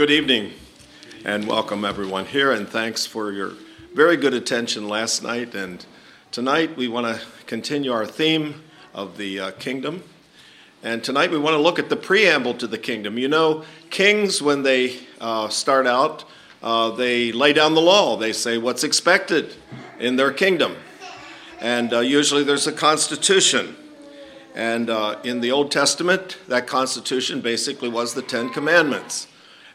Good evening and welcome everyone here, and thanks for your very good attention last night. And tonight we want to continue our theme of the uh, kingdom. And tonight we want to look at the preamble to the kingdom. You know, kings, when they uh, start out, uh, they lay down the law. They say what's expected in their kingdom. And uh, usually there's a constitution. And uh, in the Old Testament, that constitution basically was the Ten Commandments.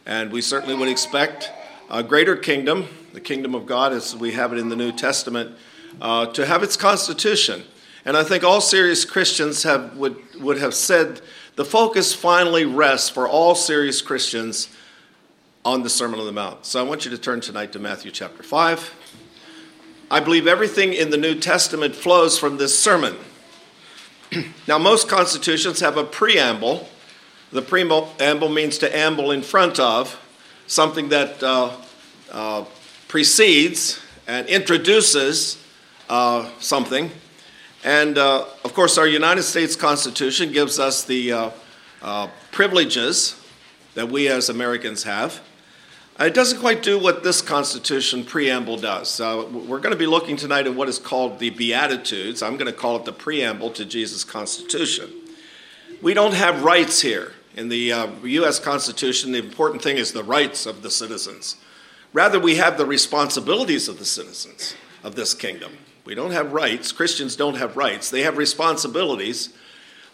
And we certainly would expect a greater kingdom, the kingdom of God as we have it in the New Testament, uh, to have its constitution. And I think all serious Christians have, would, would have said the focus finally rests for all serious Christians on the Sermon on the Mount. So I want you to turn tonight to Matthew chapter 5. I believe everything in the New Testament flows from this sermon. now, most constitutions have a preamble. The preamble means to amble in front of, something that uh, uh, precedes and introduces uh, something. And uh, of course, our United States Constitution gives us the uh, uh, privileges that we as Americans have. It doesn't quite do what this Constitution preamble does. We're going to be looking tonight at what is called the Beatitudes. I'm going to call it the preamble to Jesus' Constitution. We don't have rights here. In the uh, U.S. Constitution, the important thing is the rights of the citizens. Rather, we have the responsibilities of the citizens of this kingdom. We don't have rights. Christians don't have rights. They have responsibilities.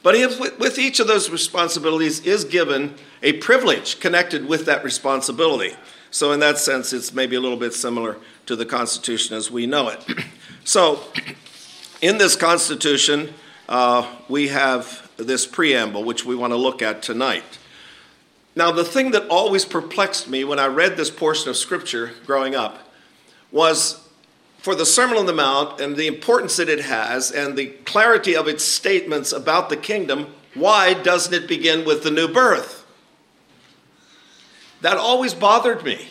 But if, with each of those responsibilities is given a privilege connected with that responsibility. So, in that sense, it's maybe a little bit similar to the Constitution as we know it. so, in this Constitution, uh, we have this preamble, which we want to look at tonight. Now, the thing that always perplexed me when I read this portion of Scripture growing up was for the Sermon on the Mount and the importance that it has and the clarity of its statements about the kingdom, why doesn't it begin with the new birth? That always bothered me.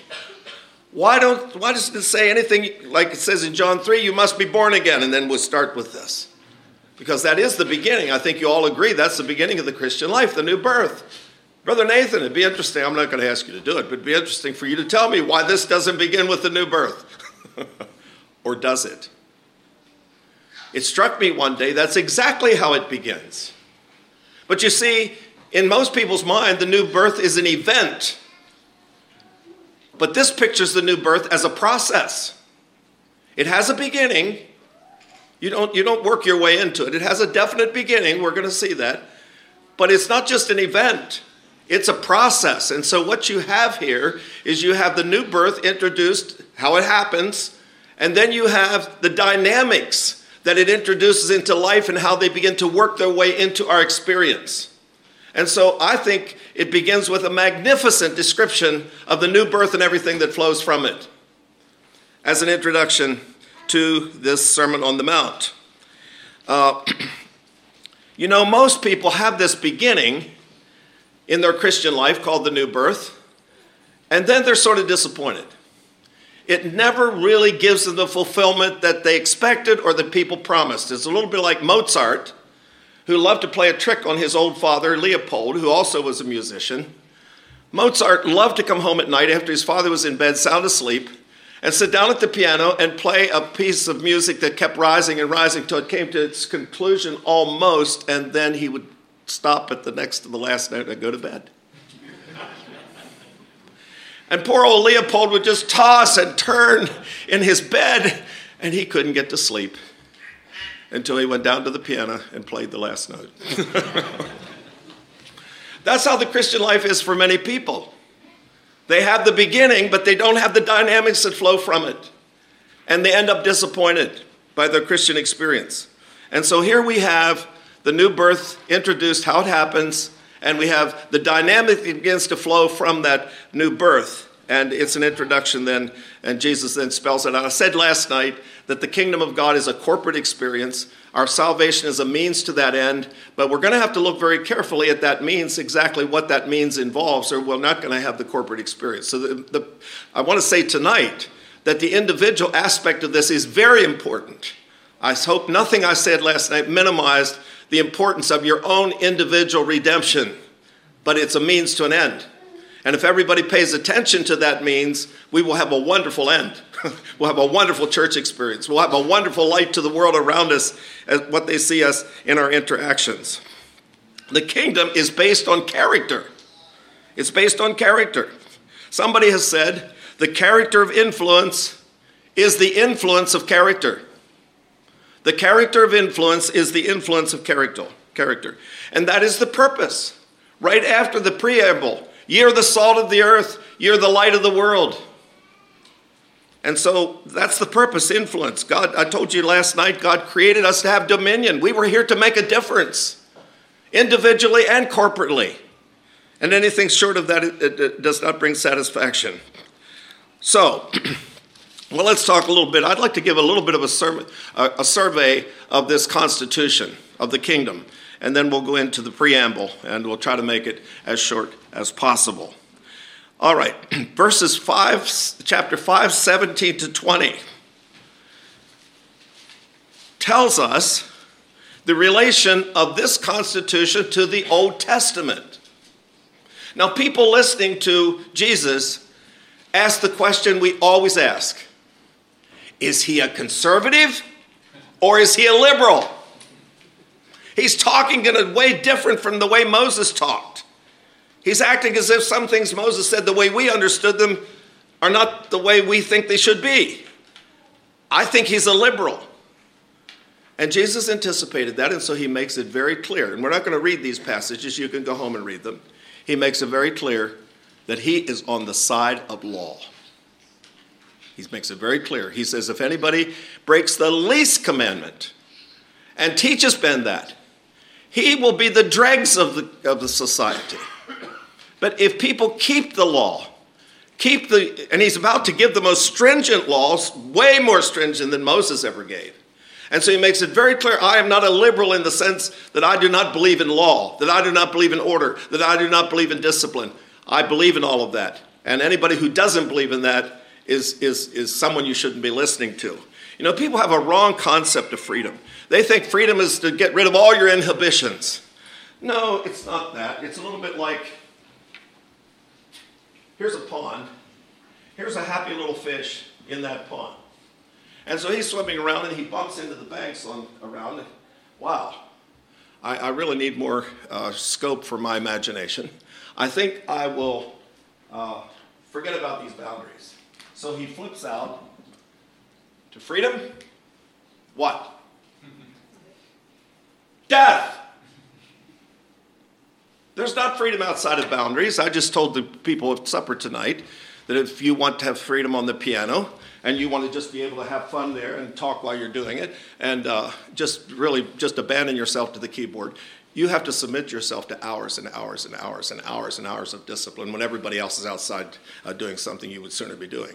Why don't why doesn't it say anything like it says in John 3, you must be born again, and then we'll start with this? Because that is the beginning. I think you all agree that's the beginning of the Christian life, the new birth. Brother Nathan, it'd be interesting. I'm not going to ask you to do it, but it'd be interesting for you to tell me why this doesn't begin with the new birth. or does it? It struck me one day that's exactly how it begins. But you see, in most people's mind, the new birth is an event. But this pictures the new birth as a process. It has a beginning. You don't, you don't work your way into it. It has a definite beginning. We're going to see that. But it's not just an event, it's a process. And so, what you have here is you have the new birth introduced, how it happens, and then you have the dynamics that it introduces into life and how they begin to work their way into our experience. And so I think it begins with a magnificent description of the new birth and everything that flows from it as an introduction to this Sermon on the Mount. Uh, you know, most people have this beginning in their Christian life called the new birth, and then they're sort of disappointed. It never really gives them the fulfillment that they expected or that people promised. It's a little bit like Mozart who loved to play a trick on his old father, Leopold, who also was a musician. Mozart loved to come home at night after his father was in bed, sound asleep, and sit down at the piano and play a piece of music that kept rising and rising till it came to its conclusion almost, and then he would stop at the next to the last note and go to bed. and poor old Leopold would just toss and turn in his bed, and he couldn't get to sleep until he went down to the piano and played the last note. That's how the Christian life is for many people. They have the beginning, but they don't have the dynamics that flow from it. And they end up disappointed by their Christian experience. And so here we have the new birth introduced, how it happens, and we have the dynamic that begins to flow from that new birth. And it's an introduction then, and Jesus then spells it out. I said last night that the kingdom of God is a corporate experience. Our salvation is a means to that end, but we're going to have to look very carefully at that means, exactly what that means involves, or we're not going to have the corporate experience. So the, the, I want to say tonight that the individual aspect of this is very important. I hope nothing I said last night minimized the importance of your own individual redemption, but it's a means to an end. And if everybody pays attention to that means, we will have a wonderful end. we'll have a wonderful church experience. We'll have a wonderful light to the world around us as what they see us in our interactions. The kingdom is based on character. It's based on character. Somebody has said the character of influence is the influence of character. The character of influence is the influence of character. Character. And that is the purpose. Right after the preamble, you're the salt of the earth, you're the light of the world. And so that's the purpose, influence. God, I told you last night, God created us to have dominion. We were here to make a difference, individually and corporately. And anything short of that it, it, it does not bring satisfaction. So, well, let's talk a little bit. I'd like to give a little bit of a, a, a survey of this Constitution of the kingdom, and then we'll go into the preamble, and we'll try to make it as short as possible. All right, verses 5, chapter 5, 17 to 20 tells us the relation of this Constitution to the Old Testament. Now, people listening to Jesus ask the question we always ask Is he a conservative or is he a liberal? He's talking in a way different from the way Moses talked. He's acting as if some things Moses said, the way we understood them, are not the way we think they should be. I think he's a liberal. And Jesus anticipated that, and so he makes it very clear. And we're not going to read these passages, you can go home and read them. He makes it very clear that he is on the side of law. He makes it very clear. He says, if anybody breaks the least commandment and teaches Ben that, he will be the dregs of the, of the society. But if people keep the law, keep the, and he's about to give the most stringent laws, way more stringent than Moses ever gave. And so he makes it very clear I am not a liberal in the sense that I do not believe in law, that I do not believe in order, that I do not believe in discipline. I believe in all of that. And anybody who doesn't believe in that is, is, is someone you shouldn't be listening to. You know, people have a wrong concept of freedom. They think freedom is to get rid of all your inhibitions. No, it's not that. It's a little bit like here's a pond, here's a happy little fish in that pond. And so he's swimming around and he bumps into the banks on, around. Wow, I, I really need more uh, scope for my imagination. I think I will uh, forget about these boundaries. So he flips out to freedom. What? Death. There's not freedom outside of boundaries. I just told the people at supper tonight that if you want to have freedom on the piano and you want to just be able to have fun there and talk while you're doing it and uh, just really just abandon yourself to the keyboard, you have to submit yourself to hours and hours and hours and hours and hours of discipline when everybody else is outside uh, doing something you would sooner be doing.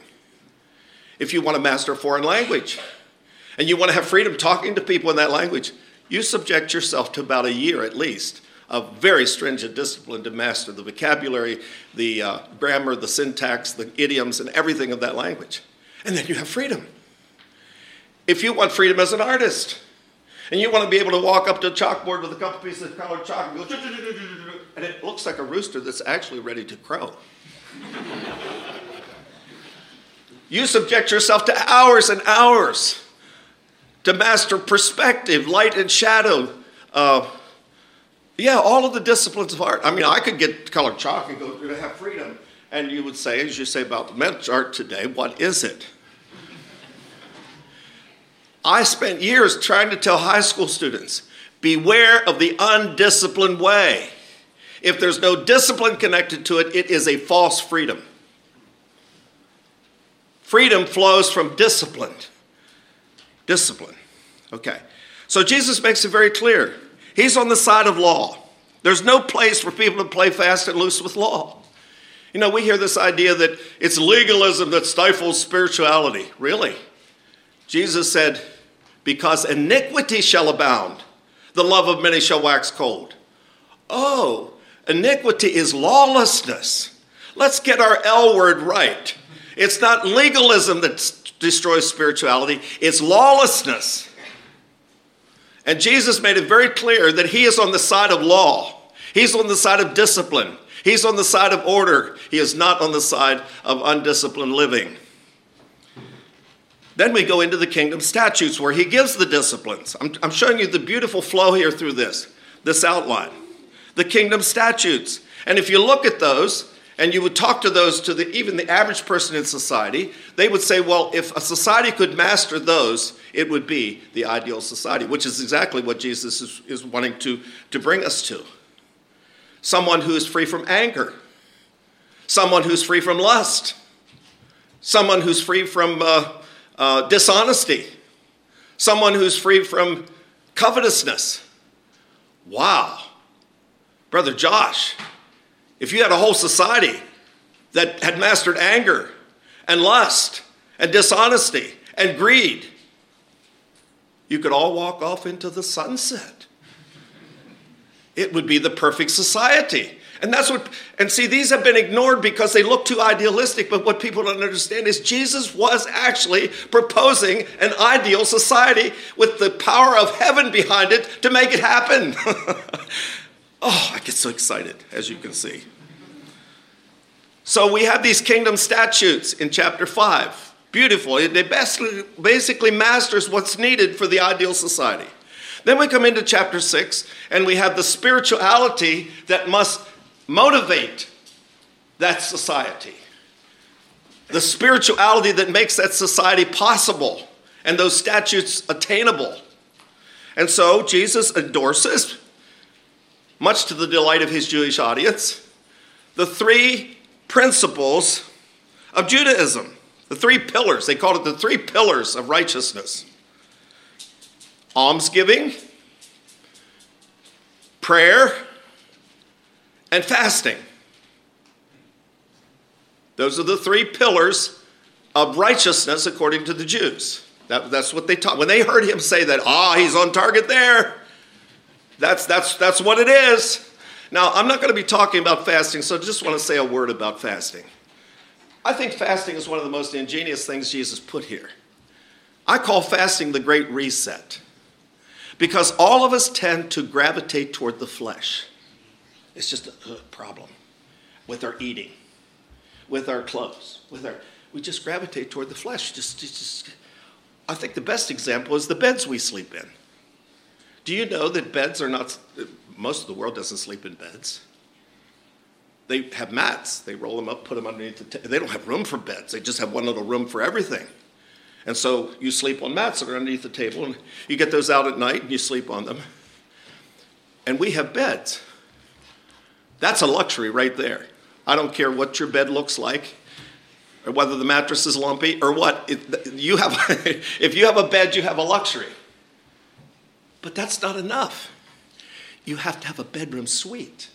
If you want to master a foreign language and you want to have freedom talking to people in that language, you subject yourself to about a year at least of very stringent discipline to master the vocabulary, the uh, grammar, the syntax, the idioms, and everything of that language. And then you have freedom. If you want freedom as an artist, and you want to be able to walk up to a chalkboard with a couple pieces of colored chalk and go, and it looks like a rooster that's actually ready to crow. You subject yourself to hours and hours to master perspective, light and shadow, uh, yeah, all of the disciplines of art. I mean, I could get colored chalk and go to have freedom. And you would say, as you say about the men's art today, what is it? I spent years trying to tell high school students beware of the undisciplined way. If there's no discipline connected to it, it is a false freedom. Freedom flows from discipline. Discipline. Okay. So Jesus makes it very clear He's on the side of law. There's no place for people to play fast and loose with law. You know, we hear this idea that it's legalism that stifles spirituality. Really? Jesus said, Because iniquity shall abound, the love of many shall wax cold. Oh, iniquity is lawlessness. Let's get our L word right. It's not legalism that destroys spirituality, it's lawlessness. And Jesus made it very clear that he is on the side of law, he's on the side of discipline, He's on the side of order. He is not on the side of undisciplined living. Then we go into the kingdom statutes where he gives the disciplines. I'm, I'm showing you the beautiful flow here through this, this outline. The kingdom statutes. And if you look at those, and you would talk to those to the, even the average person in society, they would say, well, if a society could master those, it would be the ideal society, which is exactly what Jesus is, is wanting to, to bring us to. Someone who is free from anger, someone who's free from lust, someone who's free from uh, uh, dishonesty, someone who's free from covetousness. Wow. Brother Josh, if you had a whole society that had mastered anger and lust and dishonesty and greed, you could all walk off into the sunset. It would be the perfect society. And that's what, and see, these have been ignored because they look too idealistic. But what people don't understand is Jesus was actually proposing an ideal society with the power of heaven behind it to make it happen. oh, I get so excited, as you can see. So we have these kingdom statutes in chapter 5. Beautiful. It basically, basically masters what's needed for the ideal society. Then we come into chapter 6, and we have the spirituality that must motivate that society. The spirituality that makes that society possible and those statutes attainable. And so Jesus endorses, much to the delight of his Jewish audience, the three principles of Judaism. The three pillars. They called it the three pillars of righteousness almsgiving, prayer, and fasting. Those are the three pillars of righteousness according to the Jews. That, that's what they taught. When they heard him say that, ah, he's on target there, that's, that's, that's what it is. Now, I'm not going to be talking about fasting, so I just want to say a word about fasting. I think fasting is one of the most ingenious things Jesus put here. I call fasting the great reset because all of us tend to gravitate toward the flesh. It's just a problem with our eating, with our clothes, with our. We just gravitate toward the flesh. Just, just, I think the best example is the beds we sleep in. Do you know that beds are not? Most of the world doesn't sleep in beds. They have mats. They roll them up, put them underneath the. T- they don't have room for beds. They just have one little room for everything. And so you sleep on mats that are underneath the table, and you get those out at night and you sleep on them. And we have beds. That's a luxury right there. I don't care what your bed looks like, or whether the mattress is lumpy, or what. You have, if you have a bed, you have a luxury. But that's not enough. You have to have a bedroom suite.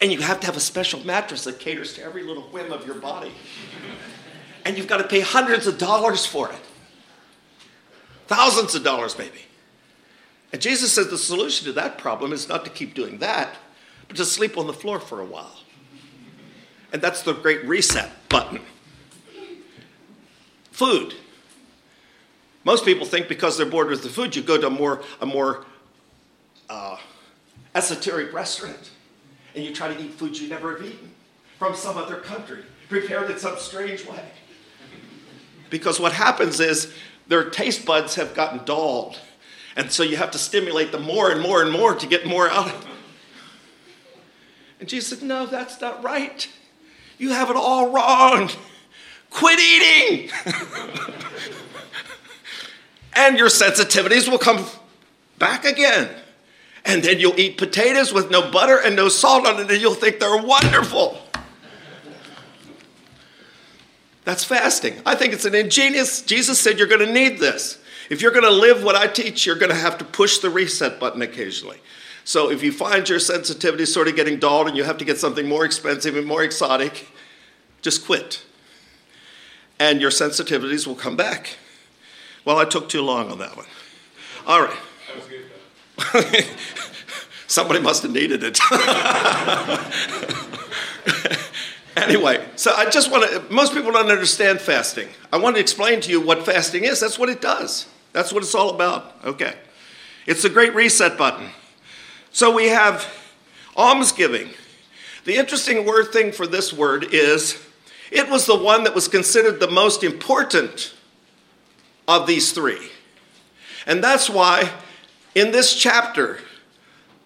And you have to have a special mattress that caters to every little whim of your body. And you've got to pay hundreds of dollars for it. Thousands of dollars, maybe. And Jesus says the solution to that problem is not to keep doing that, but to sleep on the floor for a while. And that's the great reset button. Food. Most people think because they're bored with the food, you go to a more, a more uh, esoteric restaurant and you try to eat food you never have eaten from some other country, prepared in some strange way. Because what happens is their taste buds have gotten dulled and so you have to stimulate them more and more and more to get more out of them. And Jesus said, No, that's not right. You have it all wrong. Quit eating. and your sensitivities will come back again. And then you'll eat potatoes with no butter and no salt on it, and you'll think they're wonderful. That's fasting. I think it's an ingenious, Jesus said you're going to need this. If you're going to live what I teach, you're going to have to push the reset button occasionally. So if you find your sensitivity sort of getting dulled and you have to get something more expensive and more exotic, just quit. And your sensitivities will come back. Well, I took too long on that one. All right. Somebody must have needed it. anyway, so I just want to, most people don't understand fasting. I want to explain to you what fasting is. That's what it does. That's what it's all about. Okay. It's the great reset button. So we have almsgiving. The interesting word thing for this word is it was the one that was considered the most important of these three. And that's why in this chapter,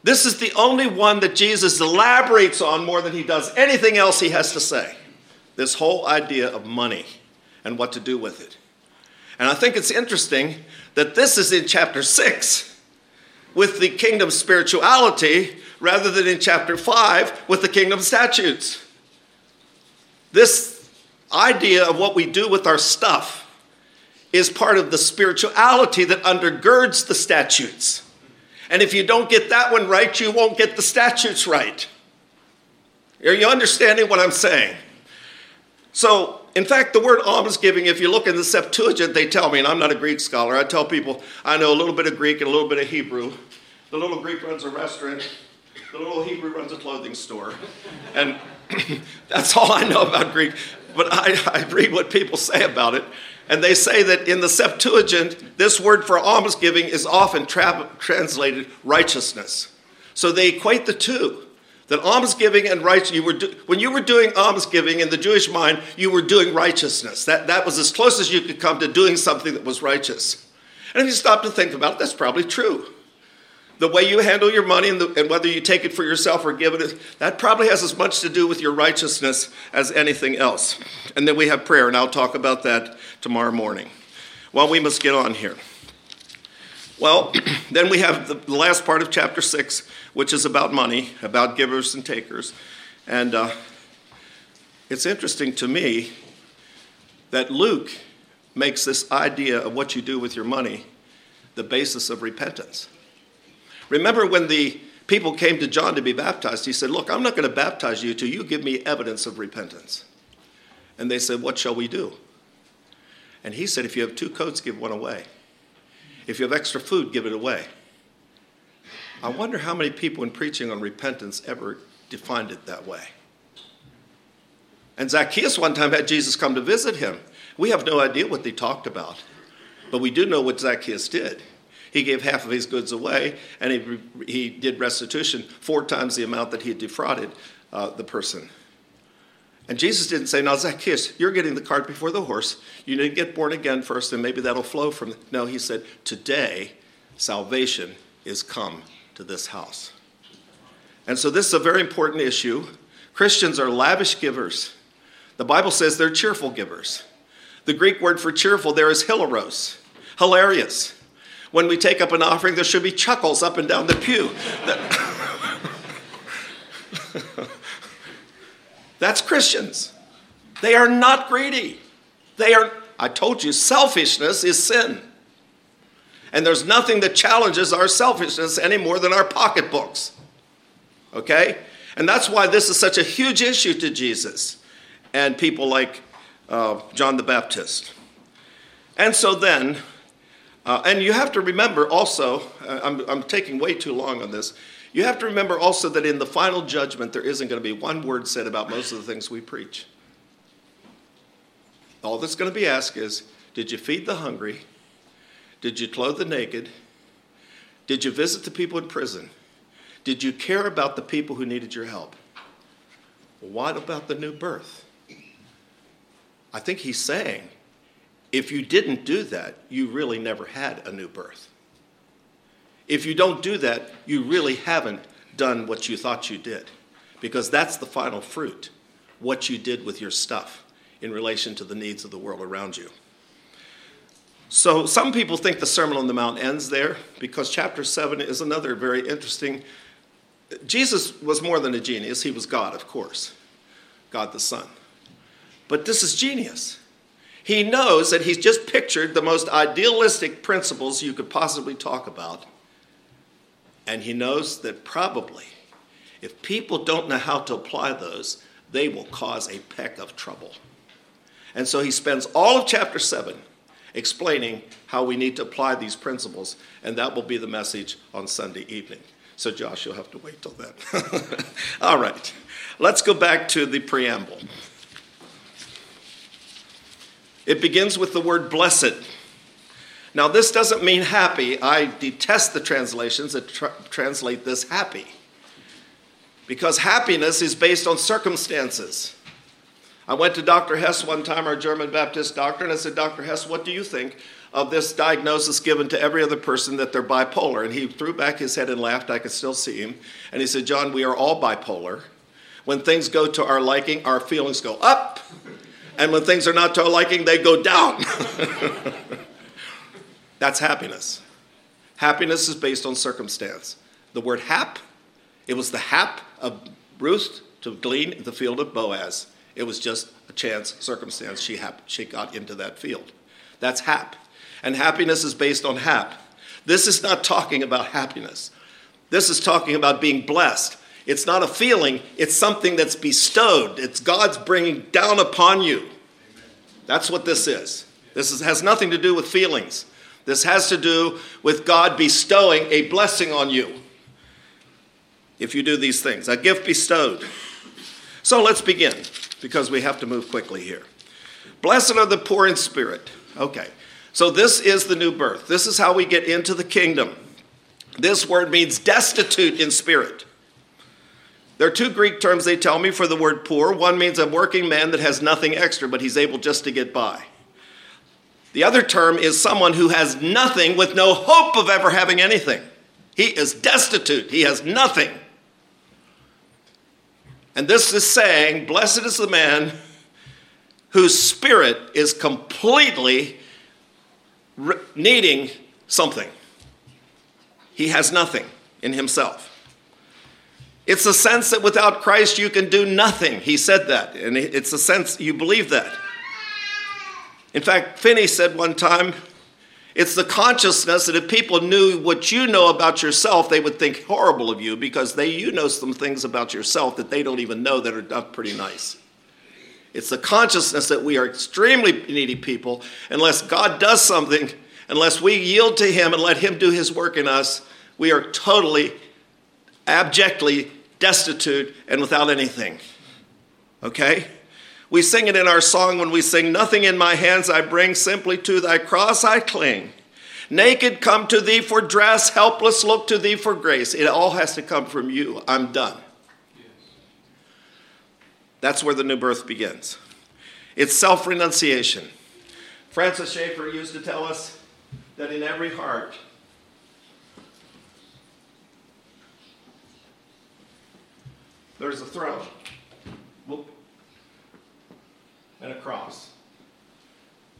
this is the only one that Jesus elaborates on more than he does anything else he has to say. This whole idea of money and what to do with it. And I think it's interesting that this is in chapter 6 with the kingdom spirituality rather than in chapter 5 with the kingdom statutes. This idea of what we do with our stuff is part of the spirituality that undergirds the statutes. And if you don't get that one right, you won't get the statutes right. Are you understanding what I'm saying? So, in fact, the word almsgiving, if you look in the Septuagint, they tell me, and I'm not a Greek scholar, I tell people I know a little bit of Greek and a little bit of Hebrew. The little Greek runs a restaurant, the little Hebrew runs a clothing store. And that's all I know about Greek. But I, I read what people say about it. And they say that in the Septuagint, this word for almsgiving is often tra- translated righteousness. So they equate the two. That almsgiving and righteousness, you were do, when you were doing almsgiving in the Jewish mind, you were doing righteousness. That, that was as close as you could come to doing something that was righteous. And if you stop to think about it, that's probably true. The way you handle your money and, the, and whether you take it for yourself or give it, that probably has as much to do with your righteousness as anything else. And then we have prayer, and I'll talk about that tomorrow morning. Well, we must get on here. Well, then we have the last part of chapter 6, which is about money, about givers and takers. And uh, it's interesting to me that Luke makes this idea of what you do with your money the basis of repentance. Remember when the people came to John to be baptized, he said, Look, I'm not going to baptize you till you give me evidence of repentance. And they said, What shall we do? And he said, If you have two coats, give one away. If you have extra food, give it away. I wonder how many people in preaching on repentance ever defined it that way. And Zacchaeus one time had Jesus come to visit him. We have no idea what they talked about, but we do know what Zacchaeus did. He gave half of his goods away, and he, he did restitution four times the amount that he had defrauded uh, the person. And Jesus didn't say, Now, Zacchaeus, you're getting the cart before the horse. You need to get born again first, and maybe that'll flow from. No, he said, Today, salvation is come to this house. And so, this is a very important issue. Christians are lavish givers. The Bible says they're cheerful givers. The Greek word for cheerful there is hilaros, hilarious when we take up an offering, there should be chuckles up and down the pew. That's Christians. They are not greedy. They are, I told you, selfishness is sin. And there's nothing that challenges our selfishness any more than our pocketbooks. Okay? And that's why this is such a huge issue to Jesus and people like uh, John the Baptist. And so then, uh, and you have to remember also, uh, I'm, I'm taking way too long on this. You have to remember also that in the final judgment, there isn't going to be one word said about most of the things we preach. All that's going to be asked is Did you feed the hungry? Did you clothe the naked? Did you visit the people in prison? Did you care about the people who needed your help? What about the new birth? I think he's saying if you didn't do that, you really never had a new birth. If you don't do that, you really haven't done what you thought you did, because that's the final fruit what you did with your stuff in relation to the needs of the world around you. So, some people think the Sermon on the Mount ends there because chapter 7 is another very interesting. Jesus was more than a genius, he was God, of course, God the Son. But this is genius. He knows that he's just pictured the most idealistic principles you could possibly talk about. And he knows that probably, if people don't know how to apply those, they will cause a peck of trouble. And so he spends all of chapter 7 explaining how we need to apply these principles, and that will be the message on Sunday evening. So, Josh, you'll have to wait till then. all right, let's go back to the preamble. It begins with the word blessed. Now, this doesn't mean happy. I detest the translations that tr- translate this happy. Because happiness is based on circumstances. I went to Dr. Hess one time, our German Baptist doctor, and I said, Dr. Hess, what do you think of this diagnosis given to every other person that they're bipolar? And he threw back his head and laughed. I could still see him. And he said, John, we are all bipolar. When things go to our liking, our feelings go up. And when things are not to our liking, they go down. That's happiness. Happiness is based on circumstance. The word hap, it was the hap of Ruth to glean in the field of Boaz. It was just a chance circumstance she, hap- she got into that field. That's hap. And happiness is based on hap. This is not talking about happiness. This is talking about being blessed. It's not a feeling, it's something that's bestowed. It's God's bringing down upon you. That's what this is. This is, has nothing to do with feelings. This has to do with God bestowing a blessing on you if you do these things, a gift bestowed. So let's begin because we have to move quickly here. Blessed are the poor in spirit. Okay, so this is the new birth. This is how we get into the kingdom. This word means destitute in spirit. There are two Greek terms they tell me for the word poor. One means a working man that has nothing extra, but he's able just to get by. The other term is someone who has nothing with no hope of ever having anything. He is destitute, he has nothing. And this is saying, Blessed is the man whose spirit is completely re- needing something. He has nothing in himself. It's a sense that without Christ you can do nothing. He said that, and it's a sense you believe that. In fact, Finney said one time, it's the consciousness that if people knew what you know about yourself, they would think horrible of you because they, you know some things about yourself that they don't even know that are pretty nice. It's the consciousness that we are extremely needy people. Unless God does something, unless we yield to Him and let Him do His work in us, we are totally, abjectly destitute and without anything. Okay? We sing it in our song when we sing, Nothing in my hands I bring, simply to thy cross I cling. Naked come to thee for dress, helpless look to thee for grace. It all has to come from you. I'm done. That's where the new birth begins. It's self renunciation. Francis Schaeffer used to tell us that in every heart, there's a throne and a cross.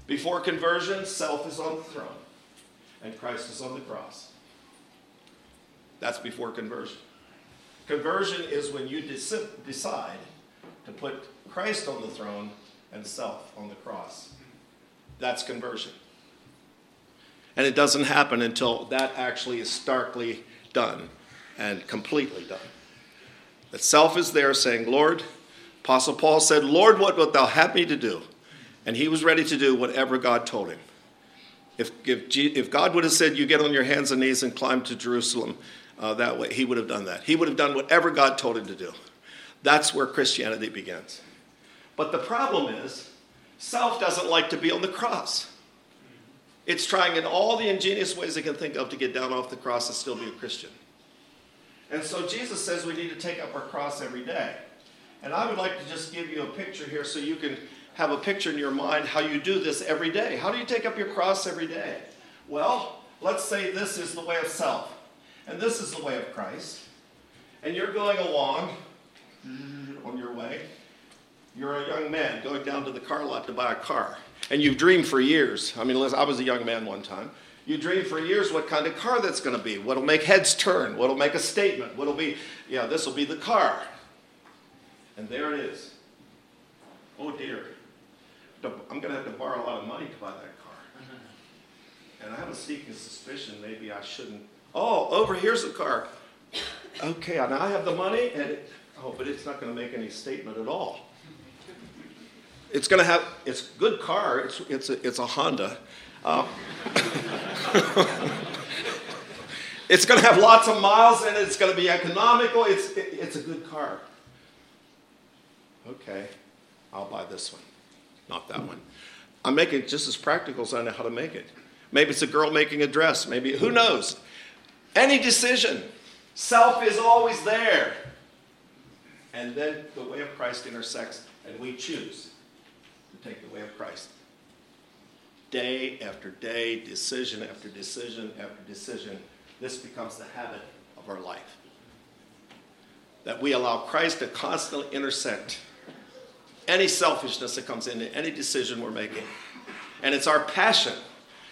Before conversion, self is on the throne and Christ is on the cross. That's before conversion. Conversion is when you decide to put Christ on the throne and self on the cross. That's conversion. And it doesn't happen until that actually is starkly done and completely done. That self is there saying, Lord, Apostle Paul said, Lord, what wilt thou have me to do? And he was ready to do whatever God told him. If, if, if God would have said, You get on your hands and knees and climb to Jerusalem uh, that way, he would have done that. He would have done whatever God told him to do. That's where Christianity begins. But the problem is, self doesn't like to be on the cross. It's trying in all the ingenious ways it can think of to get down off the cross and still be a Christian. And so Jesus says we need to take up our cross every day. And I would like to just give you a picture here so you can have a picture in your mind how you do this every day. How do you take up your cross every day? Well, let's say this is the way of self, and this is the way of Christ. And you're going along on your way. You're a young man going down to the car lot to buy a car. And you've dreamed for years. I mean, I was a young man one time. You dream for years what kind of car that's going to be, what'll make heads turn, what'll make a statement, what'll be, yeah, this will be the car. And there it is. Oh dear. I'm going to have to borrow a lot of money to buy that car. And I have a sneaking suspicion maybe I shouldn't. Oh, over here's the car. Okay, now I have the money, and it, oh, but it's not going to make any statement at all. It's going to have. It's a good car. It's it's a, it's a Honda. Uh, it's going to have lots of miles in it. It's going to be economical. It's it, it's a good car. Okay, I'll buy this one, not that one. I'm making it just as practical as I know how to make it. Maybe it's a girl making a dress. Maybe, who knows? Any decision. Self is always there. And then the way of Christ intersects, and we choose to take the way of Christ. Day after day, decision after decision after decision, this becomes the habit of our life. That we allow Christ to constantly intersect any selfishness that comes into any decision we're making. And it's our passion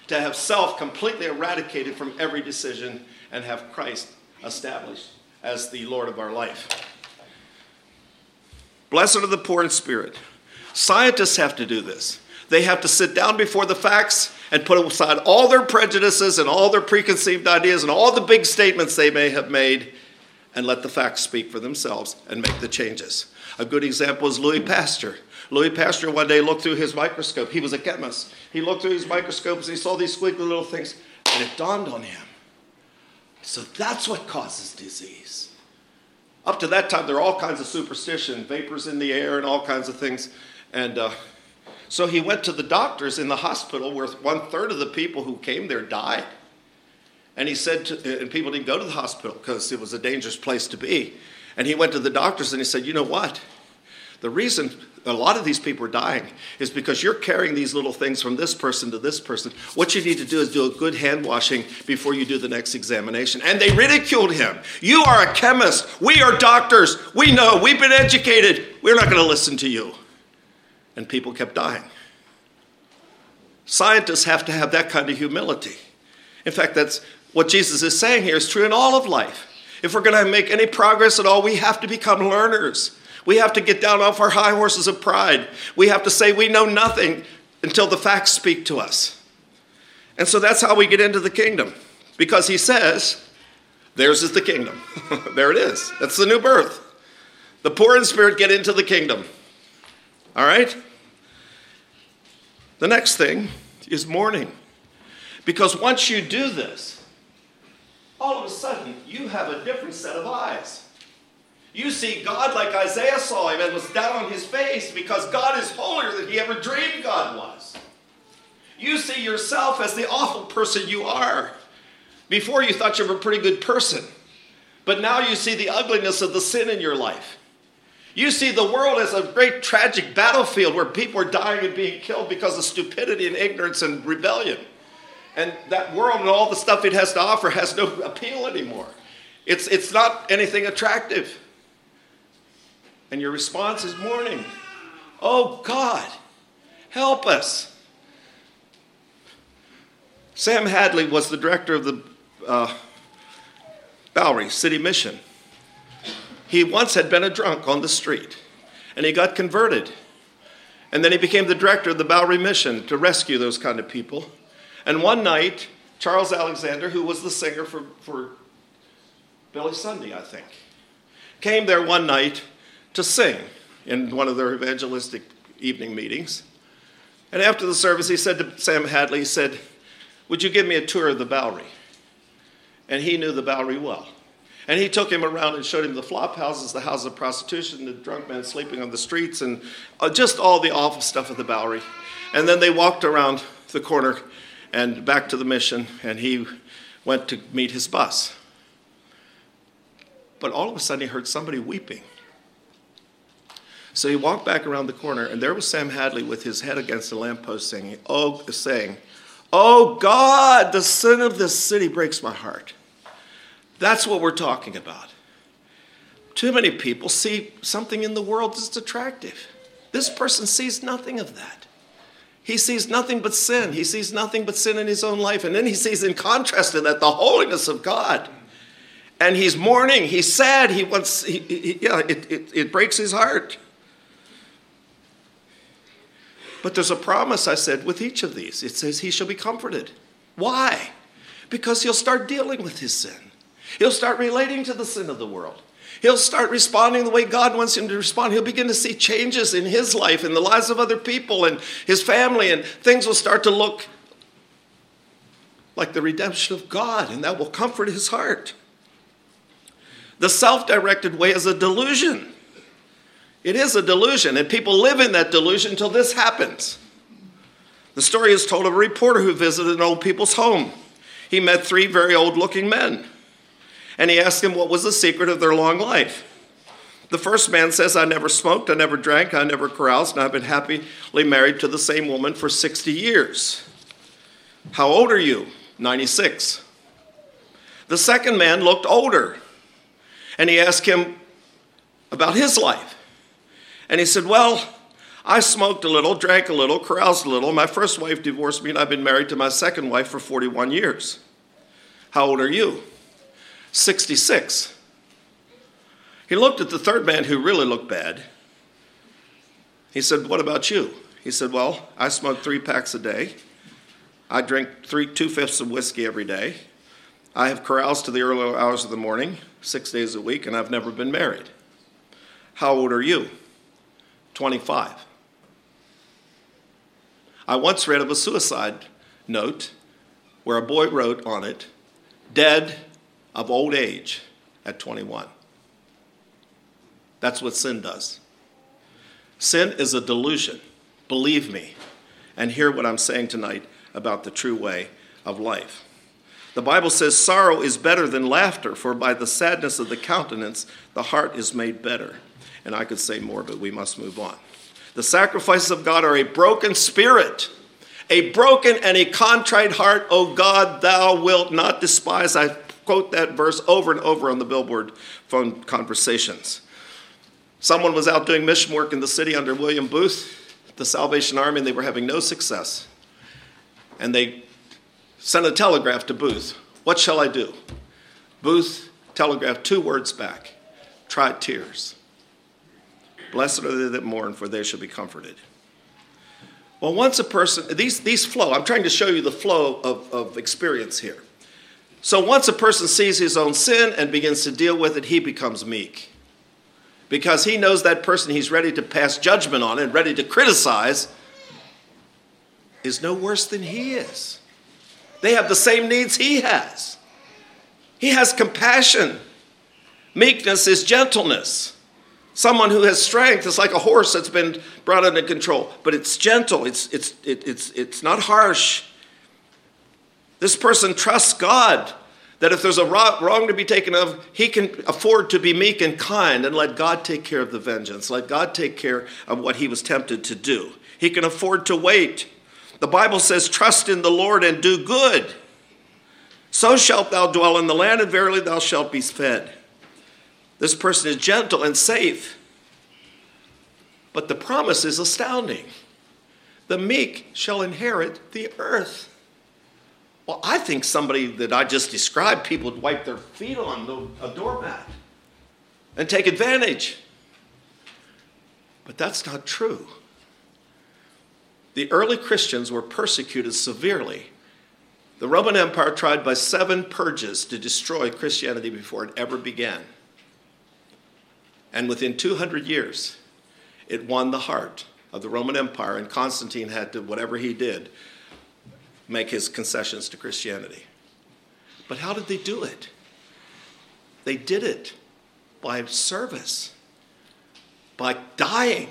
to have self completely eradicated from every decision and have Christ established as the Lord of our life. Blessed are the poor in spirit. Scientists have to do this. They have to sit down before the facts and put aside all their prejudices and all their preconceived ideas and all the big statements they may have made and let the facts speak for themselves and make the changes. A good example is Louis Pasteur. Louis Pasteur one day looked through his microscope. He was a chemist. He looked through his microscopes and he saw these squiggly little things, and it dawned on him. So that's what causes disease. Up to that time, there are all kinds of superstition, vapors in the air, and all kinds of things. And uh, so he went to the doctors in the hospital where one third of the people who came there died. And he said, to, and people didn't go to the hospital because it was a dangerous place to be. And he went to the doctors and he said, You know what? The reason a lot of these people are dying is because you're carrying these little things from this person to this person. What you need to do is do a good hand washing before you do the next examination. And they ridiculed him. You are a chemist. We are doctors. We know. We've been educated. We're not going to listen to you. And people kept dying. Scientists have to have that kind of humility. In fact, that's what Jesus is saying here is true in all of life. If we're going to make any progress at all, we have to become learners. We have to get down off our high horses of pride. We have to say we know nothing until the facts speak to us. And so that's how we get into the kingdom. Because he says, theirs is the kingdom. there it is. That's the new birth. The poor in spirit get into the kingdom. All right? The next thing is mourning. Because once you do this, all of a sudden you have a different set of eyes. You see God like Isaiah saw him and was down on his face because God is holier than he ever dreamed God was. You see yourself as the awful person you are. Before you thought you were a pretty good person, but now you see the ugliness of the sin in your life. You see the world as a great tragic battlefield where people are dying and being killed because of stupidity and ignorance and rebellion. And that world and all the stuff it has to offer has no appeal anymore. It's, it's not anything attractive. And your response is mourning. Oh God, help us. Sam Hadley was the director of the uh, Bowery City Mission. He once had been a drunk on the street, and he got converted. And then he became the director of the Bowery Mission to rescue those kind of people. And one night, Charles Alexander, who was the singer for, for Billy Sunday, I think, came there one night to sing in one of their evangelistic evening meetings. And after the service, he said to Sam Hadley, he said, Would you give me a tour of the Bowery? And he knew the Bowery well. And he took him around and showed him the flop houses, the houses of prostitution, the drunk men sleeping on the streets, and uh, just all the awful stuff of the Bowery. And then they walked around the corner and back to the mission, and he went to meet his bus. But all of a sudden, he heard somebody weeping. So he walked back around the corner, and there was Sam Hadley with his head against the lamppost saying, Oh, saying, Oh God, the sin of this city breaks my heart. That's what we're talking about. Too many people see something in the world that's attractive. This person sees nothing of that. He sees nothing but sin. He sees nothing but sin in his own life. And then he sees, in contrast to that, the holiness of God. And he's mourning. He's sad. He wants, he, he, yeah, it, it, it breaks his heart. But there's a promise, I said, with each of these. It says he shall be comforted. Why? Because he'll start dealing with his sin. He'll start relating to the sin of the world. He'll start responding the way God wants him to respond. He'll begin to see changes in his life, in the lives of other people, and his family, and things will start to look like the redemption of God, and that will comfort his heart. The self directed way is a delusion. It is a delusion, and people live in that delusion until this happens. The story is told of a reporter who visited an old people's home. He met three very old looking men, and he asked him what was the secret of their long life. The first man says, I never smoked, I never drank, I never caroused, and I've been happily married to the same woman for 60 years. How old are you? 96. The second man looked older, and he asked him about his life. And he said, Well, I smoked a little, drank a little, caroused a little. My first wife divorced me, and I've been married to my second wife for 41 years. How old are you? 66. He looked at the third man who really looked bad. He said, What about you? He said, Well, I smoke three packs a day. I drink three, two fifths of whiskey every day. I have caroused to the early hours of the morning, six days a week, and I've never been married. How old are you? 25. I once read of a suicide note where a boy wrote on it, dead of old age at 21. That's what sin does. Sin is a delusion. Believe me, and hear what I'm saying tonight about the true way of life. The Bible says sorrow is better than laughter, for by the sadness of the countenance the heart is made better. And I could say more, but we must move on. The sacrifices of God are a broken spirit, a broken and a contrite heart, O God, thou wilt not despise. I quote that verse over and over on the billboard phone conversations. Someone was out doing mission work in the city under William Booth, the Salvation Army, and they were having no success. And they sent a telegraph to Booth What shall I do? Booth telegraphed two words back try tears. Blessed are they that mourn, for they shall be comforted. Well, once a person, these, these flow, I'm trying to show you the flow of, of experience here. So once a person sees his own sin and begins to deal with it, he becomes meek because he knows that person he's ready to pass judgment on and ready to criticize is no worse than he is. They have the same needs he has. He has compassion. Meekness is gentleness. Someone who has strength is like a horse that's been brought under control, but it's gentle, it's, it's, it, it's, it's not harsh. This person trusts God that if there's a wrong to be taken of, he can afford to be meek and kind and let God take care of the vengeance. Let God take care of what he was tempted to do. He can afford to wait. The Bible says, Trust in the Lord and do good. So shalt thou dwell in the land, and verily thou shalt be fed. This person is gentle and safe. But the promise is astounding. The meek shall inherit the earth. Well, I think somebody that I just described, people would wipe their feet on a doormat and take advantage. But that's not true. The early Christians were persecuted severely. The Roman Empire tried by seven purges to destroy Christianity before it ever began. And within 200 years, it won the heart of the Roman Empire, and Constantine had to, whatever he did, make his concessions to Christianity. But how did they do it? They did it by service, by dying.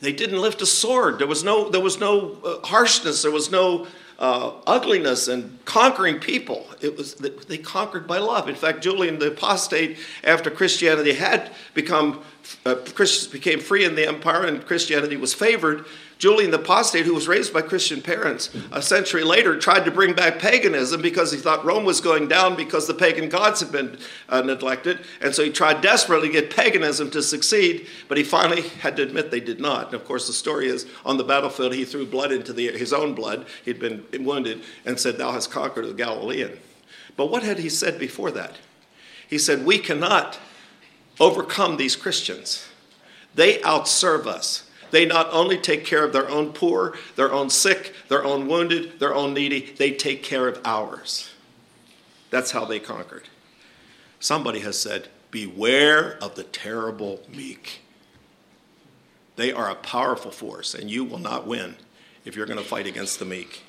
They didn't lift a sword. There was no, there was no uh, harshness. There was no uh, ugliness and conquering people. It was they conquered by love. In fact, Julian the apostate, after Christianity had become uh, Christians became free in the empire and Christianity was favored, Julian the Apostate, who was raised by Christian parents, a century later tried to bring back paganism because he thought Rome was going down because the pagan gods had been uh, neglected. And so he tried desperately to get paganism to succeed, but he finally had to admit they did not. And of course, the story is on the battlefield, he threw blood into the, his own blood. He'd been wounded and said, Thou hast conquered the Galilean. But what had he said before that? He said, We cannot overcome these Christians, they outserve us. They not only take care of their own poor, their own sick, their own wounded, their own needy, they take care of ours. That's how they conquered. Somebody has said, Beware of the terrible meek. They are a powerful force, and you will not win if you're going to fight against the meek.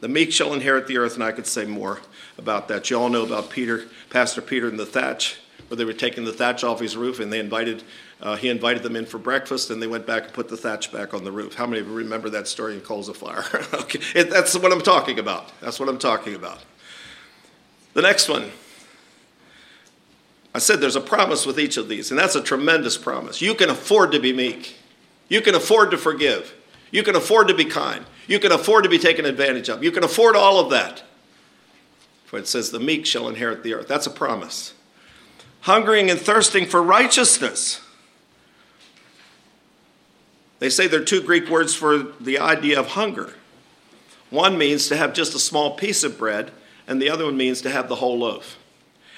The meek shall inherit the earth, and I could say more about that. You all know about Peter, Pastor Peter and the thatch, where they were taking the thatch off his roof, and they invited uh, he invited them in for breakfast, and they went back and put the thatch back on the roof. How many of you remember that story in Coals of Fire? okay, it, that's what I'm talking about. That's what I'm talking about. The next one. I said there's a promise with each of these, and that's a tremendous promise. You can afford to be meek. You can afford to forgive. You can afford to be kind. You can afford to be taken advantage of. You can afford all of that. For it says, the meek shall inherit the earth. That's a promise. Hungering and thirsting for righteousness. They say there are two Greek words for the idea of hunger. One means to have just a small piece of bread, and the other one means to have the whole loaf.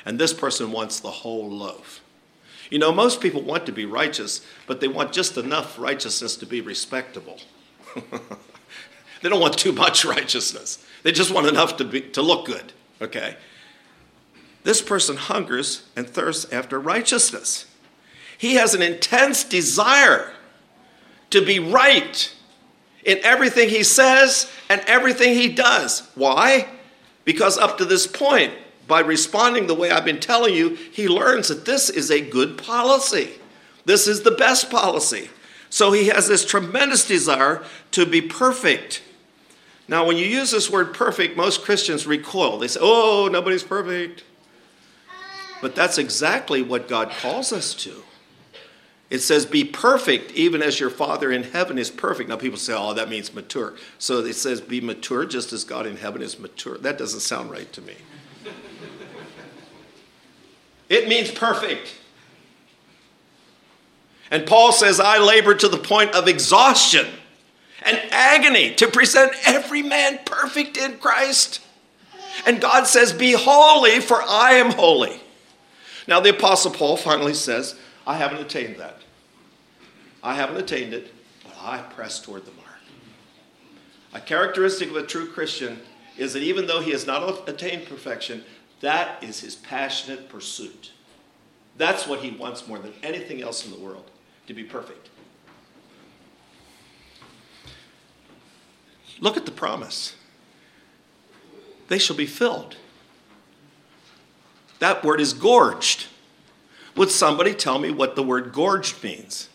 And this person wants the whole loaf. You know, most people want to be righteous, but they want just enough righteousness to be respectable. they don't want too much righteousness. They just want enough to, be, to look good, okay? This person hungers and thirsts after righteousness. He has an intense desire to be right in everything he says and everything he does. Why? Because up to this point, by responding the way I've been telling you, he learns that this is a good policy. This is the best policy. So he has this tremendous desire to be perfect. Now, when you use this word perfect, most Christians recoil. They say, oh, nobody's perfect. But that's exactly what God calls us to. It says, Be perfect, even as your Father in heaven is perfect. Now, people say, Oh, that means mature. So it says, Be mature just as God in heaven is mature. That doesn't sound right to me. it means perfect. And Paul says, I labor to the point of exhaustion and agony to present every man perfect in Christ. And God says, Be holy, for I am holy. Now, the Apostle Paul finally says, I haven't attained that. I haven't attained it, but I press toward the mark. A characteristic of a true Christian is that even though he has not attained perfection, that is his passionate pursuit. That's what he wants more than anything else in the world to be perfect. Look at the promise. They shall be filled. That word is gorged. Would somebody tell me what the word gorged means?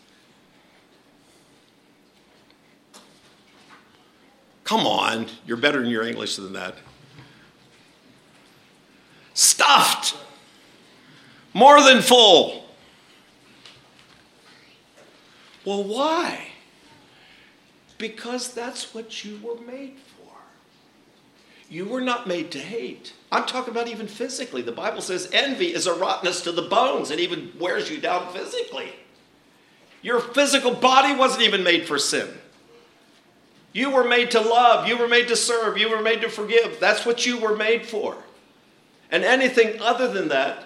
Come on, you're better in your English than that. Stuffed. More than full. Well, why? Because that's what you were made for. You were not made to hate. I'm talking about even physically. The Bible says envy is a rottenness to the bones. It even wears you down physically. Your physical body wasn't even made for sin. You were made to love. You were made to serve. You were made to forgive. That's what you were made for. And anything other than that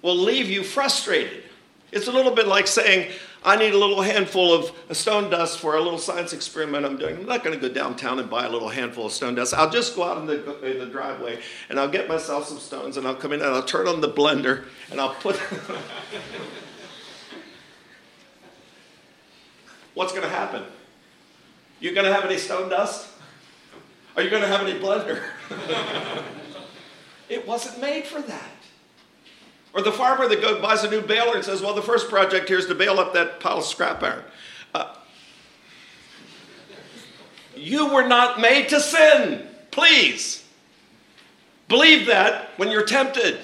will leave you frustrated. It's a little bit like saying, I need a little handful of stone dust for a little science experiment I'm doing. I'm not going to go downtown and buy a little handful of stone dust. I'll just go out in the, in the driveway and I'll get myself some stones and I'll come in and I'll turn on the blender and I'll put. What's going to happen? You going to have any stone dust? Are you going to have any blender? it wasn't made for that. Or the farmer that goes, buys a new baler and says, well, the first project here is to bale up that pile of scrap iron. Uh, you were not made to sin. Please. Believe that when you're tempted.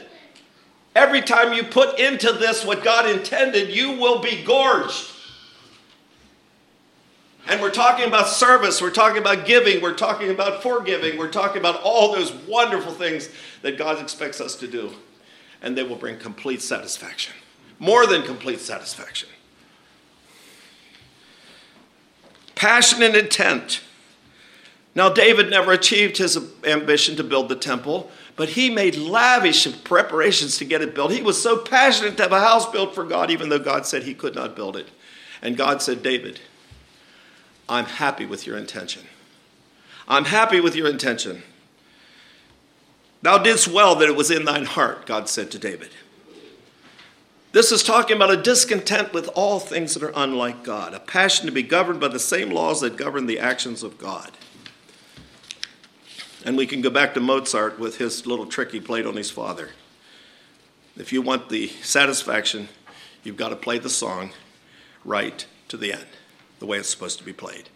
Every time you put into this what God intended, you will be gorged. And we're talking about service, we're talking about giving, we're talking about forgiving, we're talking about all those wonderful things that God expects us to do and they will bring complete satisfaction. More than complete satisfaction. Passion and intent. Now, David never achieved his ambition to build the temple, but he made lavish preparations to get it built. He was so passionate to have a house built for God, even though God said he could not build it. And God said, David, I'm happy with your intention. I'm happy with your intention. Thou didst well that it was in thine heart, God said to David. This is talking about a discontent with all things that are unlike God, a passion to be governed by the same laws that govern the actions of God. And we can go back to Mozart with his little trick he played on his father. If you want the satisfaction, you've got to play the song, right to the end, the way it's supposed to be played.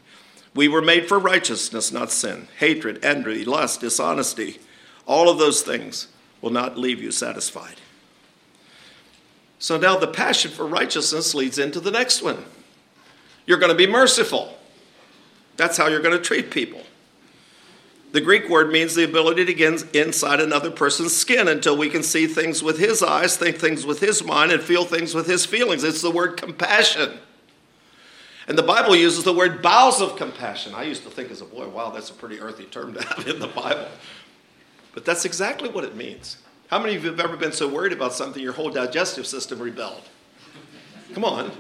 We were made for righteousness, not sin. Hatred, envy, lust, dishonesty, all of those things will not leave you satisfied. So now the passion for righteousness leads into the next one. You're going to be merciful. That's how you're going to treat people. The Greek word means the ability to get inside another person's skin until we can see things with his eyes, think things with his mind, and feel things with his feelings. It's the word compassion. And the Bible uses the word bowels of compassion. I used to think as a boy, wow, that's a pretty earthy term to have in the Bible. But that's exactly what it means. How many of you have ever been so worried about something your whole digestive system rebelled? Come on.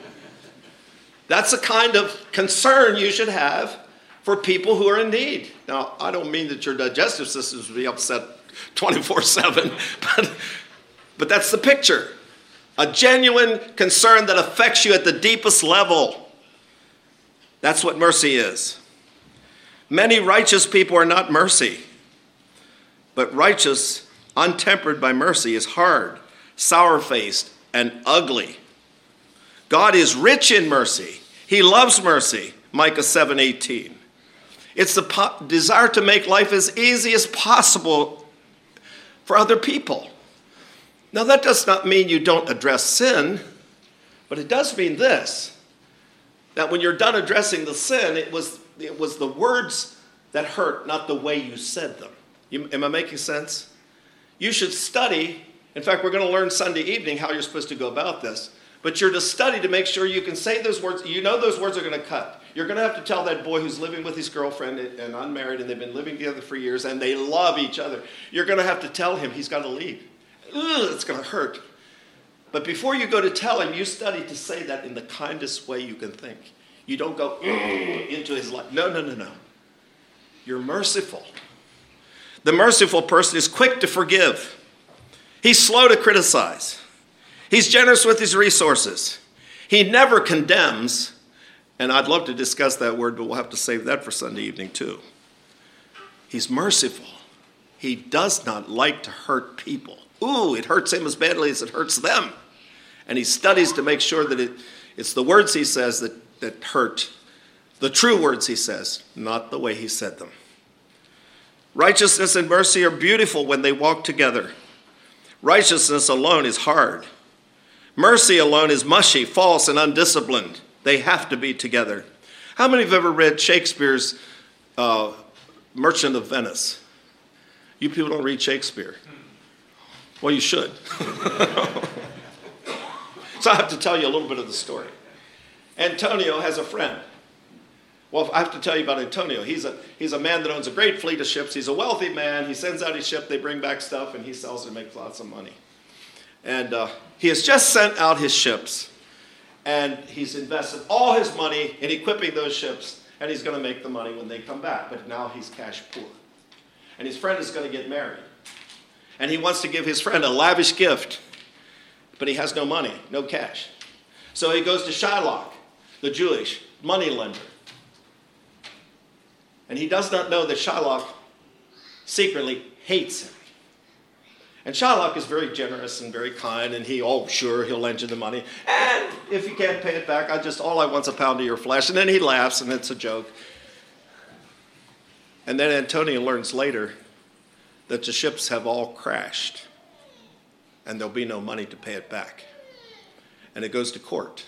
That's the kind of concern you should have for people who are in need. Now, I don't mean that your digestive system will be upset 24 7, but, but that's the picture. A genuine concern that affects you at the deepest level. That's what mercy is. Many righteous people are not mercy, but righteous, untempered by mercy, is hard, sour faced, and ugly. God is rich in mercy. He loves mercy. Micah 7:18. It's the po- desire to make life as easy as possible for other people. Now that does not mean you don't address sin, but it does mean this that when you're done addressing the sin, it was, it was the words that hurt, not the way you said them. You, am I making sense? You should study. In fact, we're going to learn Sunday evening how you're supposed to go about this. But you're to study to make sure you can say those words. You know those words are going to cut. You're going to have to tell that boy who's living with his girlfriend and unmarried and they've been living together for years and they love each other. You're going to have to tell him he's got to leave. Ugh, it's going to hurt. But before you go to tell him, you study to say that in the kindest way you can think. You don't go into his life. No, no, no, no. You're merciful. The merciful person is quick to forgive, he's slow to criticize, he's generous with his resources, he never condemns. And I'd love to discuss that word, but we'll have to save that for Sunday evening too. He's merciful. He does not like to hurt people. Ooh, it hurts him as badly as it hurts them. And he studies to make sure that it, it's the words he says that, that hurt. The true words he says, not the way he said them. Righteousness and mercy are beautiful when they walk together. Righteousness alone is hard. Mercy alone is mushy, false, and undisciplined. They have to be together. How many have ever read Shakespeare's uh, Merchant of Venice? You people don't read Shakespeare. Well, you should. so I have to tell you a little bit of the story. Antonio has a friend. Well, I have to tell you about Antonio. He's a, he's a man that owns a great fleet of ships. He's a wealthy man. He sends out his ship, they bring back stuff, and he sells and makes lots of money. And uh, he has just sent out his ships, and he's invested all his money in equipping those ships, and he's going to make the money when they come back. But now he's cash poor. And his friend is going to get married and he wants to give his friend a lavish gift, but he has no money, no cash. So he goes to Shylock, the Jewish money lender. And he does not know that Shylock secretly hates him. And Shylock is very generous and very kind, and he, oh, sure, he'll lend you the money. And if you can't pay it back, I just, all I want's a pound of your flesh. And then he laughs, and it's a joke. And then Antonio learns later that the ships have all crashed and there'll be no money to pay it back. And it goes to court.